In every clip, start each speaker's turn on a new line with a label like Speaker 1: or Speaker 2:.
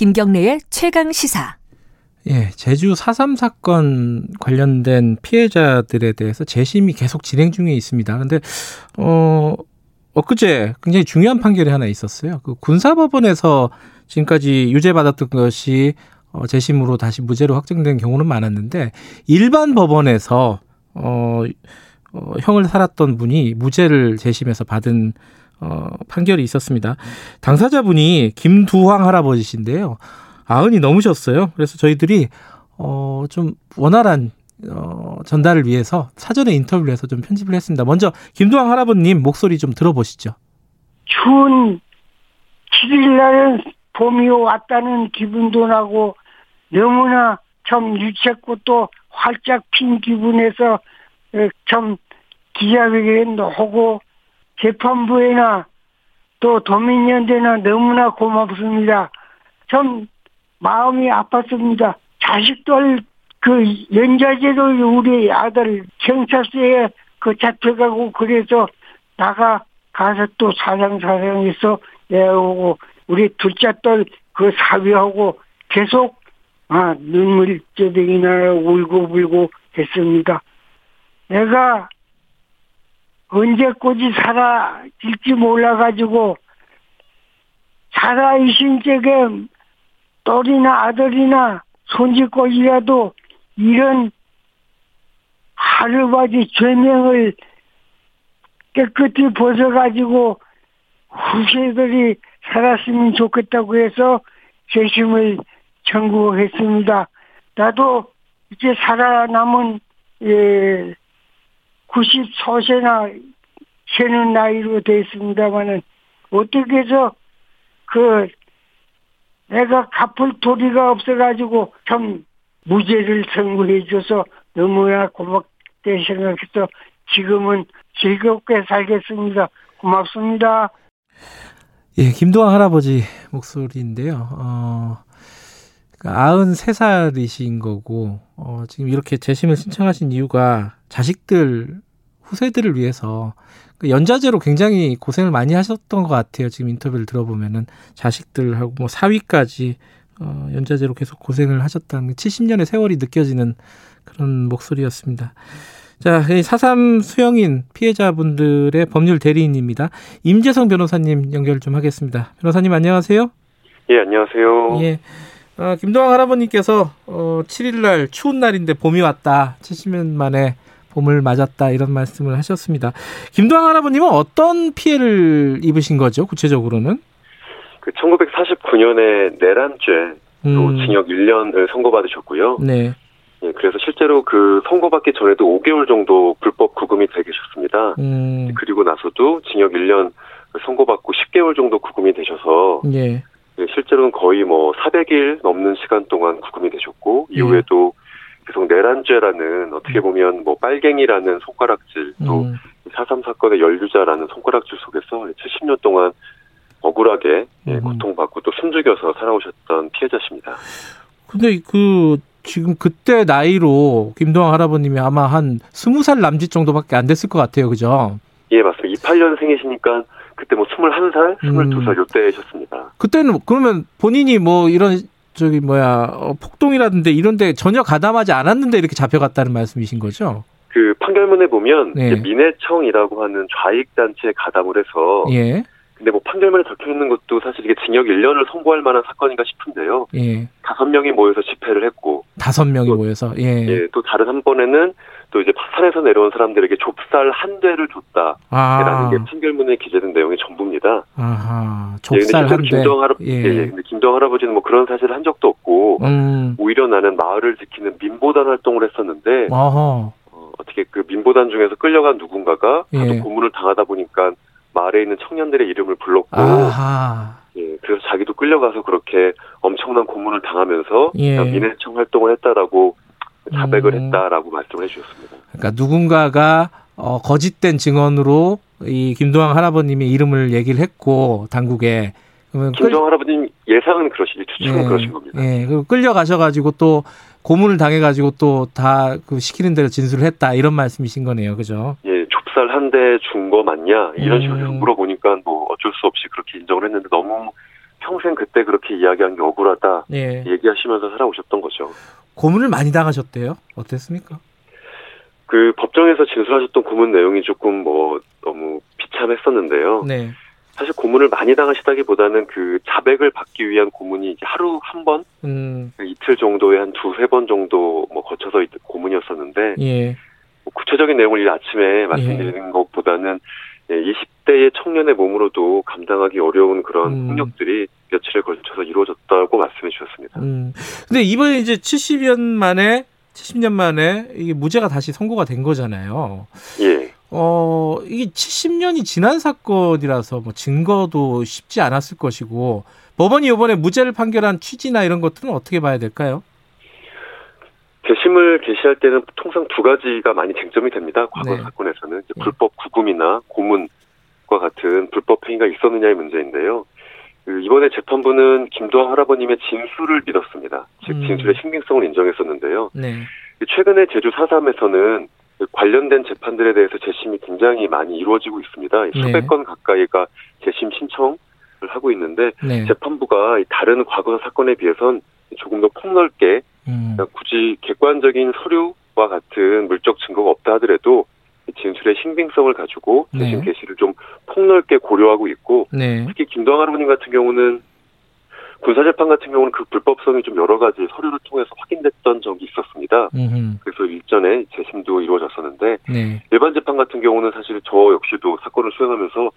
Speaker 1: 김경래의 최강 시사.
Speaker 2: 예, 제주 4.3 사건 관련된 피해자들에 대해서 재심이 계속 진행 중에 있습니다. 근데, 어, 엊그제 굉장히 중요한 판결이 하나 있었어요. 그 군사법원에서 지금까지 유죄받았던 것이 어, 재심으로 다시 무죄로 확정된 경우는 많았는데, 일반 법원에서, 어, 어, 형을 살았던 분이 무죄를 재심해서 받은 어, 판결이 있었습니다. 당사자분이 김두황 할아버지신데요. 아흔이 넘으셨어요. 그래서 저희들이 어, 좀 원활한 어, 전달을 위해서 사전에 인터뷰를 해서 좀 편집을 했습니다. 먼저 김두황 할아버님 목소리 좀 들어보시죠.
Speaker 3: 추운 7일날은 봄이 왔다는 기분도 나고 너무나 참 유채꽃 도 활짝 핀 기분에서 어, 참 기자회견도 하고 재판부에나 또 도민연대나 너무나 고맙습니다. 참 마음이 아팠습니다. 자식들 그 연좌제로 우리 아들 경찰서에 그 잡혀가고 그래서 나가 가서 또 사장사장해서 내오고 우리 둘째 딸 그 사위하고 계속 아 눈물저둥이 나 울고 불고 했습니다. 내가 언제까지 살아질지 몰라가지고 살아있은 적에 딸이나 아들이나 손짓거이라도 이런 하루바지 죄명을 깨끗이 벗어가지고 후세들이 살았으면 좋겠다고 해서 재심을 청구했습니다. 나도 이제 살아남은 예, 94세나 세는 나이로 됐습니다만은 어떻게 해서 그 내가 갚을 도리가 없어가지고 참 무죄를 선고해줘서 너무나 고맙게 생각해서 지금은 즐겁게 살겠습니다. 고맙습니다.
Speaker 2: 예, 김도환 할아버지 목소리인데요. 어, 93살이신 그러니까 거고, 어, 지금 이렇게 재심을 신청하신 이유가 자식들, 후세들을 위해서 그 연자제로 굉장히 고생을 많이 하셨던 것 같아요. 지금 인터뷰를 들어보면은 자식들하고 뭐 사위까지 어, 연자제로 계속 고생을 하셨다는 70년의 세월이 느껴지는 그런 목소리였습니다. 자, 사삼 수영인 피해자분들의 법률 대리인입니다. 임재성 변호사님 연결 좀 하겠습니다. 변호사님 안녕하세요.
Speaker 4: 예, 안녕하세요.
Speaker 2: 예. 어, 김동환 할아버님께서 어, 7일날 추운 날인데 봄이 왔다. 70년 만에 봄을 맞았다 이런 말씀을 하셨습니다. 김도환 할아버님은 어떤 피해를 입으신 거죠? 구체적으로는?
Speaker 4: 그 1949년에 내란죄로 음. 징역 1년을 선고받으셨고요.
Speaker 2: 네.
Speaker 4: 예, 그래서 실제로 그 선고받기 전에도 5개월 정도 불법 구금이 되 계셨습니다.
Speaker 2: 음.
Speaker 4: 그리고 나서도 징역 1년 선고받고 10개월 정도 구금이 되셔서
Speaker 2: 예.
Speaker 4: 예, 실제로는 거의 뭐 400일 넘는 시간 동안 구금이 되셨고 예. 이후에도 계속 내란죄라는 어떻게 음. 보면 뭐 빨갱이라는 손가락질 또 음. 4.3 사건의 연루자라는 손가락질 속에서 70년 동안 억울하게 예, 음. 고통받고 또 숨죽여서 살아오셨던 피해자십니다.
Speaker 2: 근데 그 지금 그때 나이로 김동환 할아버님이 아마 한 20살 남짓 정도밖에 안 됐을 것 같아요. 그죠?
Speaker 4: 예, 맞습니다. 28년생이시니까 그때 뭐 21살, 22살 음. 요때셨습니다.
Speaker 2: 그때는 그러면 본인이 뭐 이런 저기 뭐야 어, 폭동이라든지 이런데 전혀 가담하지 않았는데 이렇게 잡혀갔다는 말씀이신 거죠?
Speaker 4: 그 판결문에 보면 네. 민해청이라고 하는 좌익 단체에 가담을 해서
Speaker 2: 예.
Speaker 4: 근데 뭐 판결문에 적혀 있는 것도 사실 이게 징역 1년을 선고할 만한 사건인가 싶은데요.
Speaker 2: 예.
Speaker 4: 다섯 명이 모여서 집회를 했고
Speaker 2: 다섯 명이 또, 모여서 예.
Speaker 4: 예. 또 다른 한 번에는 또 이제 산에서 내려온 사람들에게 좁쌀 한 대를 줬다라는 아. 게 판결문에 기재된 내용의 전부입니다.
Speaker 2: 아하. 좁쌀
Speaker 4: 예,
Speaker 2: 한 대.
Speaker 4: 김정 할아, 예. 예, 예. 근데 김정 할아버지는 뭐 그런 사실을 한 적도 없고
Speaker 2: 음.
Speaker 4: 오히려 나는 마을을 지키는 민보단 활동을 했었는데
Speaker 2: 어,
Speaker 4: 어떻게 그 민보단 중에서 끌려간 누군가가
Speaker 2: 예.
Speaker 4: 가도 고문을 당하다 보니까 마을에 있는 청년들의 이름을 불렀고
Speaker 2: 아하.
Speaker 4: 예, 그래서 자기도 끌려가서 그렇게 엄청난 고문을 당하면서
Speaker 2: 예.
Speaker 4: 민해청 활동을 했다라고 자백을
Speaker 2: 음.
Speaker 4: 했다라고 말씀을 해주셨습니다.
Speaker 2: 그러니까 누군가가 어, 거짓된 증언으로 이 김도환 할아버님의 이름을 얘기를 했고 당국에 그러면
Speaker 4: 김정 할아버님 예상은 그러시지 추측은
Speaker 2: 예,
Speaker 4: 그러신 겁니다.
Speaker 2: 예, 그리고 끌려가셔가지고 또 고문을 당해가지고 또 다 그 시키는 대로 진술을 했다 이런 말씀이신 거네요, 그죠?
Speaker 4: 예, 좁쌀 한 대 준 거 맞냐 이런
Speaker 2: 음.
Speaker 4: 식으로 물어보니까 뭐 어쩔 수 없이 그렇게 인정을 했는데 너무 평생 그때 그렇게 이야기한 게 억울하다
Speaker 2: 예.
Speaker 4: 얘기하시면서 살아오셨던 거죠.
Speaker 2: 고문을 많이 당하셨대요. 어땠습니까?
Speaker 4: 그 법정에서 진술하셨던 고문 내용이 조금 뭐 너무 비참했었는데요.
Speaker 2: 네.
Speaker 4: 사실 고문을 많이 당하시다기보다는 그 자백을 받기 위한 고문이 이제 하루 한 번,
Speaker 2: 음.
Speaker 4: 이틀 정도에 한 두세 번 정도 뭐 거쳐서 고문이었었는데
Speaker 2: 예.
Speaker 4: 뭐 구체적인 내용을 이 아침에 말씀드리는 것보다는 예, 20대의 청년의 몸으로도 감당하기 어려운 그런
Speaker 2: 음.
Speaker 4: 폭력들이 며칠에 걸쳐서 이루어졌다고 말씀해 주셨습니다.
Speaker 2: 음. 근데 이번에 이제 70년 만에 70년 만에 이게 무죄가 다시 선고가 된 거잖아요.
Speaker 4: 예.
Speaker 2: 어, 이게 70년이 지난 사건이라서 뭐 증거도 쉽지 않았을 것이고 법원이 이번에 무죄를 판결한 취지나 이런 것들은 어떻게 봐야 될까요?
Speaker 4: 재심을 개시할 때는 통상 두 가지가 많이 쟁점이 됩니다. 과거
Speaker 2: 네.
Speaker 4: 사건에서는
Speaker 2: 네.
Speaker 4: 불법 구금이나 고문과 같은 불법 행위가 있었느냐의 문제인데요. 그 이번에 재판부는 김도환 할아버님의 진술을 믿었습니다. 즉
Speaker 2: 음.
Speaker 4: 진술의 신빙성을 인정했었는데요.
Speaker 2: 네.
Speaker 4: 최근에 제주 4.3에서는 관련된 재판들에 대해서 재심이 굉장히 많이 이루어지고 있습니다.
Speaker 2: 네.
Speaker 4: 수백 건 가까이가 재심 신청을 하고 있는데
Speaker 2: 네.
Speaker 4: 재판부가 이 다른 과거 사건에 비해선 조금 더 폭넓게
Speaker 2: 음.
Speaker 4: 굳이 객관적인 서류와 같은 물적 증거가 없다 하더라도 진술의 신빙성을 가지고 재심
Speaker 2: 네.
Speaker 4: 개시를 좀 폭넓게 고려하고 있고
Speaker 2: 네.
Speaker 4: 특히 김동환 할아버님 같은 경우는 군사재판 같은 경우는 그 불법성이 좀 여러 가지 서류를 통해서 확인됐던 적이 있었습니다.
Speaker 2: 음.
Speaker 4: 그래서 일전에 재심도 이루어졌었는데
Speaker 2: 네.
Speaker 4: 일반 재판 같은 경우는 사실 저 역시도 사건을 수행하면서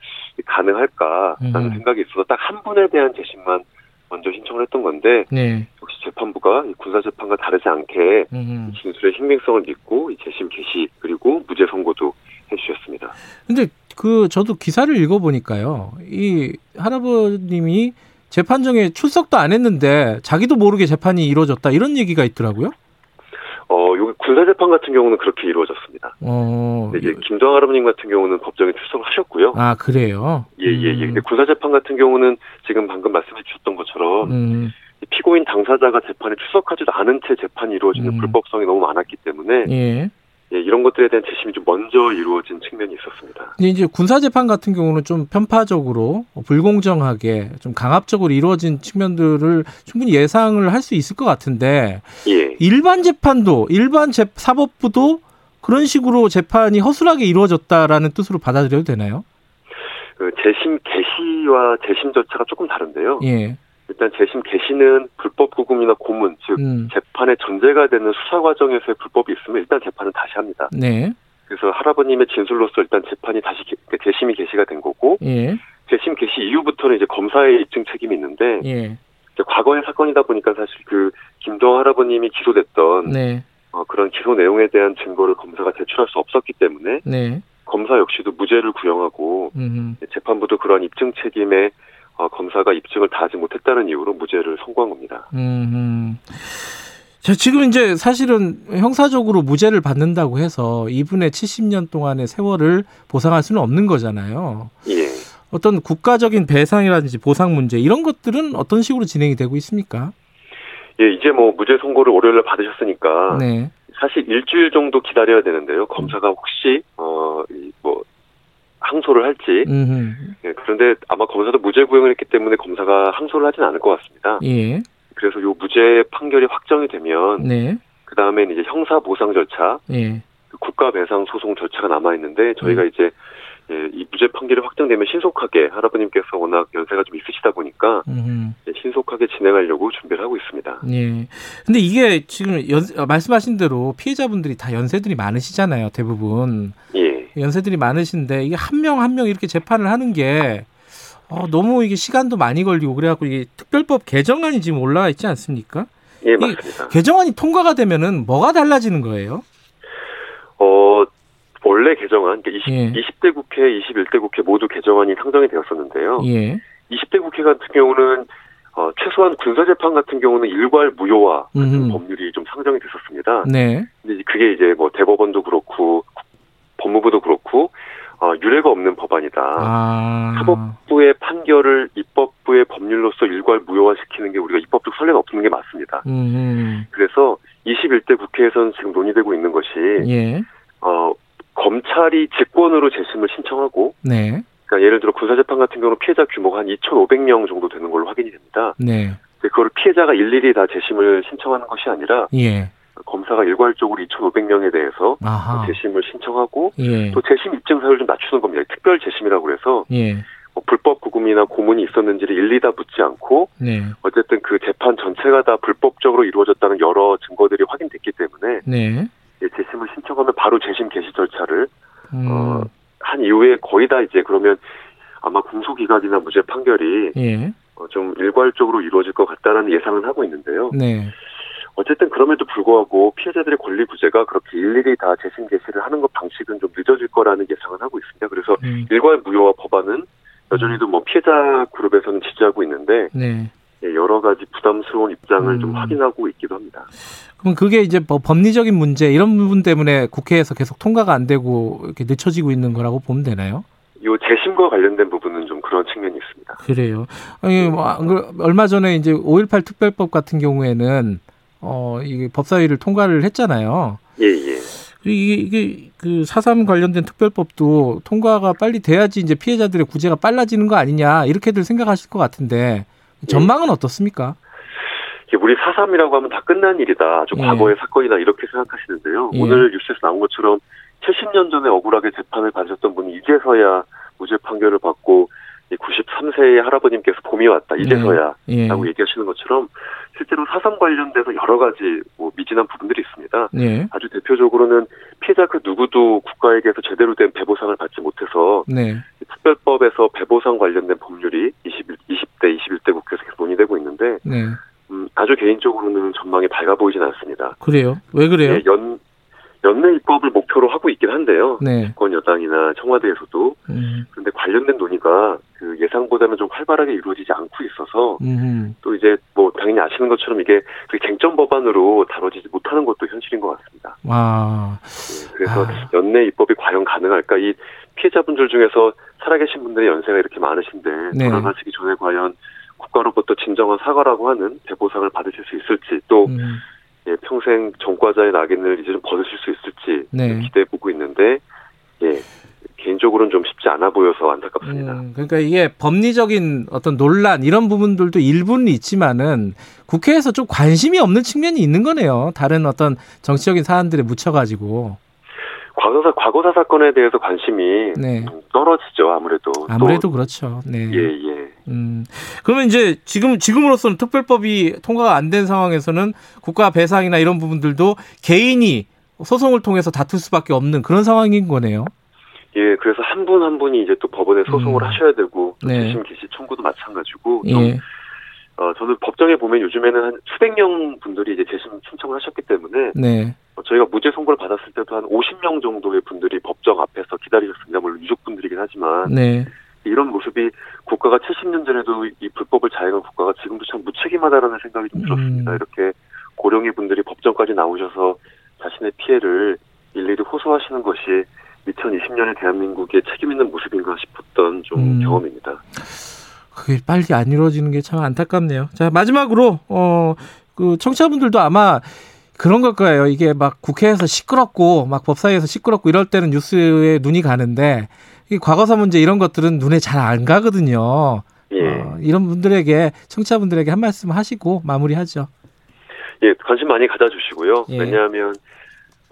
Speaker 4: 가능할까라는
Speaker 2: 음.
Speaker 4: 생각이 있어서 딱 한 분에 대한 재심만 먼저 신청을 했던 건데
Speaker 2: 네.
Speaker 4: 재판부가 이 군사재판과 다르지 않게
Speaker 2: 음.
Speaker 4: 진술의 신빙성을 믿고 이 재심 개시 그리고 무죄 선고도 해주셨습니다.
Speaker 2: 근데 그 저도 기사를 읽어보니까요. 이 할아버님이 재판정에 출석도 안 했는데 자기도 모르게 재판이 이루어졌다 이런 얘기가 있더라고요.
Speaker 4: 어, 여기 군사 재판 같은 경우는 그렇게 이루어졌습니다.
Speaker 2: 어.
Speaker 4: 근데 이제 김도환 할아버님 같은 경우는 법정에 출석을 하셨고요.
Speaker 2: 아 그래요.
Speaker 4: 예, 예, 예.
Speaker 2: 음.
Speaker 4: 근데 군사 재판 같은 경우는 지금 방금 말씀해 주셨던 것처럼
Speaker 2: 음.
Speaker 4: 당사자가 재판에 출석하지도 않은 채 재판이 이루어지는
Speaker 2: 음.
Speaker 4: 불법성이 너무 많았기 때문에
Speaker 2: 예.
Speaker 4: 예, 이런 것들에 대한 재심이 좀 먼저 이루어진 측면이 있었습니다.
Speaker 2: 근데 이제 군사 재판 같은 경우는 좀 편파적으로 어, 불공정하게 좀 강압적으로 이루어진 측면들을 충분히 예상을 할 수 있을 것 같은데
Speaker 4: 예.
Speaker 2: 일반 재판도 일반 재, 사법부도 그런 식으로 재판이 허술하게 이루어졌다라는 뜻으로 받아들여도 되나요?
Speaker 4: 그 재심 개시와 재심 절차가 조금 다른데요.
Speaker 2: 예.
Speaker 4: 일단 재심 개시는 불법 구금이나 고문, 즉
Speaker 2: 음.
Speaker 4: 재판의 전제가 되는 수사 과정에서의 불법이 있으면 일단 재판은 다시 합니다.
Speaker 2: 네.
Speaker 4: 그래서 할아버님의 진술로서 일단 재판이 다시 개- 그러니까 재심이 개시가 된 거고
Speaker 2: 예.
Speaker 4: 재심 개시 이후부터는 이제 검사의 입증 책임이 있는데
Speaker 2: 예.
Speaker 4: 과거의 사건이다 보니까 사실 그 김도환 할아버님이 기소됐던
Speaker 2: 네.
Speaker 4: 어, 그런 기소 내용에 대한 증거를 검사가 제출할 수 없었기 때문에
Speaker 2: 네.
Speaker 4: 검사 역시도 무죄를 구형하고
Speaker 2: 음.
Speaker 4: 재판부도 그러한 입증 책임에 어, 검사가 입증을 다 하지 못했다는 이유로 무죄를 선고한 겁니다.
Speaker 2: 음. 자, 지금 이제 사실은 형사적으로 무죄를 받는다고 해서 이분의 70년 동안의 세월을 보상할 수는 없는 거잖아요.
Speaker 4: 예.
Speaker 2: 어떤 국가적인 배상이라든지 보상 문제 이런 것들은 어떤 식으로 진행이 되고 있습니까?
Speaker 4: 예, 이제 뭐 무죄 선고를 월요일에 받으셨으니까
Speaker 2: 네.
Speaker 4: 사실 일주일 정도 기다려야 되는데요. 검사가 혹시 어뭐 항소를 할지
Speaker 2: 음.
Speaker 4: 예, 그런데 아마 검사도 무죄 구형을 했기 때문에 검사가 항소를 하진 않을 것 같습니다.
Speaker 2: 예.
Speaker 4: 그래서 요 무죄 판결이 확정이 되면
Speaker 2: 네.
Speaker 4: 그 다음에는 이제 형사 보상 절차,
Speaker 2: 예.
Speaker 4: 그 국가 배상 소송 절차가 남아 있는데 저희가
Speaker 2: 음.
Speaker 4: 이제 예, 이 무죄 판결이 확정되면 신속하게 할아버님께서 워낙 연세가 좀 있으시다 보니까
Speaker 2: 음.
Speaker 4: 예, 신속하게 진행하려고 준비를 하고 있습니다.
Speaker 2: 예. 근데 이게 지금 연, 어, 말씀하신 대로 피해자분들이 다 연세들이 많으시잖아요, 대부분.
Speaker 4: 예,
Speaker 2: 연세들이 많으신데 이게 한명 한 명 이렇게 재판을 하는 게 어, 너무 이게 시간도 많이 걸리고 그래갖고 이게 특별법 개정안이 지금 올라와 있지 않습니까?
Speaker 4: 예 맞습니다.
Speaker 2: 개정안이 통과가 되면은 뭐가 달라지는 거예요?
Speaker 4: 어 원래 개정안, 그러니까 20,
Speaker 2: 예.
Speaker 4: 20대 국회, 21대 국회 모두 개정안이 상정이 되었었는데요.
Speaker 2: 예.
Speaker 4: 20대 국회 같은 경우는 어, 최소한 군사재판 같은 경우는 일괄 무효화 같은
Speaker 2: 음흠.
Speaker 4: 법률이 좀 상정이 됐었습니다.
Speaker 2: 네.
Speaker 4: 근데 그게 이제 뭐 대법원도 그렇고 법무부도 그렇고 어, 유례가 없는 법안이다.
Speaker 2: 아.
Speaker 4: 사법부의 판결을 입법부의 법률로서 일괄 무효화시키는 게 우리가 입법적 선례가 없는 게 맞습니다.
Speaker 2: 음.
Speaker 4: 그래서 21대 국회에서는 지금 논의되고 있는 것이
Speaker 2: 예.
Speaker 4: 어, 검찰이 직권으로 재심을 신청하고
Speaker 2: 네.
Speaker 4: 그러니까 예를 들어 군사재판 같은 경우는 피해자 규모가 한 2,500명 정도 되는 걸로 확인이 됩니다.
Speaker 2: 네.
Speaker 4: 그걸 피해자가 일일이 다 재심을 신청하는 것이 아니라
Speaker 2: 예.
Speaker 4: 검사가 일괄적으로 2,500명에 대해서
Speaker 2: 아하.
Speaker 4: 재심을 신청하고
Speaker 2: 예.
Speaker 4: 또 재심 입증 사유를 좀 낮추는 겁니다. 특별 재심이라고 그래서
Speaker 2: 예.
Speaker 4: 뭐 불법 구금이나 고문이 있었는지를 일일이 다 묻지 않고
Speaker 2: 네.
Speaker 4: 어쨌든 그 재판 전체가 다 불법적으로 이루어졌다는 여러 증거들이 확인됐기 때문에
Speaker 2: 네.
Speaker 4: 예, 재심을 신청하면 바로 재심 개시 절차를
Speaker 2: 음.
Speaker 4: 어, 한 이후에 거의 다 이제 그러면 아마 공소기각이나 무죄 판결이
Speaker 2: 예.
Speaker 4: 어, 좀 일괄적으로 이루어질 것 같다는 예상은 하고 있는데요.
Speaker 2: 네.
Speaker 4: 어쨌든 그럼에도 불구하고 피해자들의 권리 구제가 그렇게 일일이 다 재심 개시를 하는 것 방식은 좀 늦어질 거라는 예상은 하고 있습니다. 그래서
Speaker 2: 음.
Speaker 4: 일괄 무효화 법안은 여전히도 뭐 피해자 그룹에서는 지지하고 있는데
Speaker 2: 네.
Speaker 4: 예, 여러 가지 부담스러운 입장을
Speaker 2: 음.
Speaker 4: 좀 확인하고 있기도 합니다.
Speaker 2: 그럼 그게 이제 뭐 법리적인 문제 이런 부분 때문에 국회에서 계속 통과가 안 되고 이렇게 늦춰지고 있는 거라고 보면 되나요?
Speaker 4: 요 재심과 관련된 부분은 좀 그런 측면이 있습니다.
Speaker 2: 그래요. 아니, 뭐, 얼마 전에 이제 5.18 특별법 같은 경우에는 어, 이게 법사위를 통과를 했잖아요.
Speaker 4: 예, 예.
Speaker 2: 이게, 이게 그 사삼 관련된 특별법도 통과가 빨리 돼야지 이제 피해자들의 구제가 빨라지는 거 아니냐 이렇게들 생각하실 것 같은데 전망은 어떻습니까?
Speaker 4: 이게 우리 사삼이라고 하면 다 끝난 일이다. 아주
Speaker 2: 예.
Speaker 4: 과거의 사건이다. 이렇게 생각하시는데요.
Speaker 2: 예.
Speaker 4: 오늘 뉴스에서 나온 것처럼 70년 전에 억울하게 재판을 받으셨던 분이 이제서야 무죄 판결을 받고 93세의 할아버님께서 봄이 왔다. 이제서야
Speaker 2: 예.
Speaker 4: 라고 얘기하시는 것처럼 실제로 사삼 관련돼서 여러 가지 뭐 미진한 부분들이 있습니다.
Speaker 2: 네.
Speaker 4: 아주 대표적으로는 피해자 그 누구도 국가에게서 제대로 된 배보상을 받지 못해서
Speaker 2: 네.
Speaker 4: 특별법에서 배보상 관련된 법률이 20, 20대, 21대 국회에서 계속 논의되고 있는데
Speaker 2: 네.
Speaker 4: 음, 아주 개인적으로는 전망이 밝아 보이진 않습니다.
Speaker 2: 그래요. 왜 그래요?
Speaker 4: 예, 연 연내 입법을 목표로 하고 있긴 한데요.
Speaker 2: 네.
Speaker 4: 집권 여당이나 청와대에서도
Speaker 2: 음.
Speaker 4: 그런데 관련된 논의가 그 예상보다는 좀 활발하게 이루어지지 않고 있어서
Speaker 2: 음.
Speaker 4: 또 이제 뭐 당연히 아시는 것처럼 이게 그 쟁점 법안으로 다뤄지지 못하는 것도 현실인 것 같습니다.
Speaker 2: 와.
Speaker 4: 예, 그래서
Speaker 2: 아.
Speaker 4: 연내 입법이 과연 가능할까? 이 피해자분들 중에서 살아계신 분들의 연세가 이렇게 많으신데
Speaker 2: 네.
Speaker 4: 돌아가시기 전에 과연 국가로부터 진정한 사과라고 하는 배보상을 받으실 수 있을지 또
Speaker 2: 음.
Speaker 4: 예, 평생 전과자의 낙인을 이제 좀 벗으실 수 있을지
Speaker 2: 네.
Speaker 4: 기대해 보고 있는데 예 개인적으로는 좀 쉽지 않아 보여서 안타깝습니다.
Speaker 2: 음, 그러니까 이게 법리적인 어떤 논란 이런 부분들도 일부는 있지만은 국회에서 좀 관심이 없는 측면이 있는 거네요. 다른 어떤 정치적인 사안들에 묻혀가지고.
Speaker 4: 과거사 과거사 사건에 대해서 관심이
Speaker 2: 네.
Speaker 4: 좀 떨어지죠 아무래도
Speaker 2: 아무래도 그렇죠. 네.
Speaker 4: 예예
Speaker 2: 음. 그러면 이제 지금 지금으로서는 특별법이 통과가 안 된 상황에서는 국가 배상이나 이런 부분들도 개인이 소송을 통해서 다툴 수밖에 없는 그런 상황인 거네요.
Speaker 4: 예 그래서 한 분 한 분이 이제 또 법원에 소송을
Speaker 2: 음.
Speaker 4: 하셔야 되고 또
Speaker 2: 네.
Speaker 4: 재심 개시 청구도 마찬가지고 좀
Speaker 2: 예.
Speaker 4: 어, 저는 법정에 보면 요즘에는 한 수백 명 분들이 이제 재심 신청을 하셨기 때문에
Speaker 2: 네.
Speaker 4: 어, 저희가 무죄 선고를 받았을 때도 한 50명 정도의 분들이 법정 앞에서 기다리셨습니다. 물론 유족분들이긴 하지만
Speaker 2: 네.
Speaker 4: 이런 모습이 국가가 70년 전에도 이 불법을 자행한 국가가 지금도 참 무책임하다라는 생각이 좀 들었습니다.
Speaker 2: 음.
Speaker 4: 이렇게 고령의 분들이 법정까지 나오셔서 자신의 피해를 일일이 호소하시는 것이 2020년의 대한민국의 책임 있는 모습인가 싶었던 좀
Speaker 2: 음.
Speaker 4: 경험입니다.
Speaker 2: 그게 빨리 안 이루어지는 게 참 안타깝네요. 자, 마지막으로, 어, 그, 청취자분들도 아마 그런 걸 거예요. 이게 막 국회에서 시끄럽고, 막 법사위에서 시끄럽고 이럴 때는 뉴스에 눈이 가는데, 이 과거사 문제 이런 것들은 눈에 잘 안 가거든요.
Speaker 4: 예.
Speaker 2: 어, 이런 분들에게, 청취자분들에게 한 말씀 하시고 마무리하죠.
Speaker 4: 예, 관심 많이 가져주시고요.
Speaker 2: 예.
Speaker 4: 왜냐하면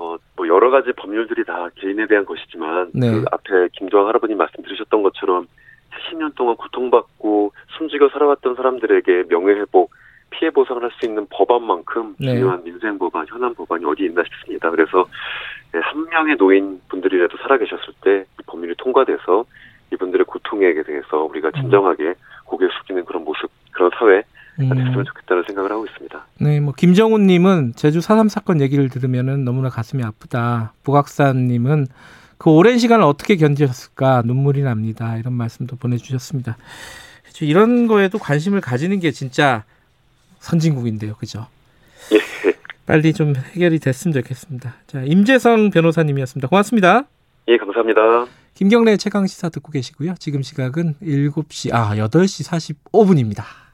Speaker 4: 어, 뭐 여러 가지 법률들이 다 개인에 대한 것이지만
Speaker 2: 네.
Speaker 4: 그 앞에 김조한 할아버님 말씀드리셨던 것처럼 70년 동안 고통받고 숨지겨 살아왔던 사람들에게 명예회복, 피해 보상을 할 수 있는 법안만큼
Speaker 2: 네.
Speaker 4: 중요한 민생 법안, 현안 법안이 어디 있나 싶습니다. 그래서 예, 한 명의 노인 분들이라도 살아계셨을 때이 법률이 통과돼서 이분들의 고통에 대해서 우리가 진정하게 고개 숙이는 그런 모습, 그런 사회 가 됐으면
Speaker 2: 음,
Speaker 4: 좋겠다는 생각을 하고 있습니다.
Speaker 2: 네, 뭐, 김정훈님은 제주 4.3 사건 얘기를 들으면은 너무나 가슴이 아프다. 부각사님은 그 오랜 시간을 어떻게 견디셨을까 눈물이 납니다. 이런 말씀도 보내주셨습니다. 그렇죠. 이런 거에도 관심을 가지는 게 진짜 선진국인데요, 그죠?
Speaker 4: 예.
Speaker 2: 빨리 좀 해결이 됐으면 좋겠습니다. 자, 임재성 변호사님이었습니다. 고맙습니다.
Speaker 4: 예, 감사합니다.
Speaker 2: 김경래 최강 시사 듣고 계시고요. 지금 시각은 7시, 아, 8시 45분입니다.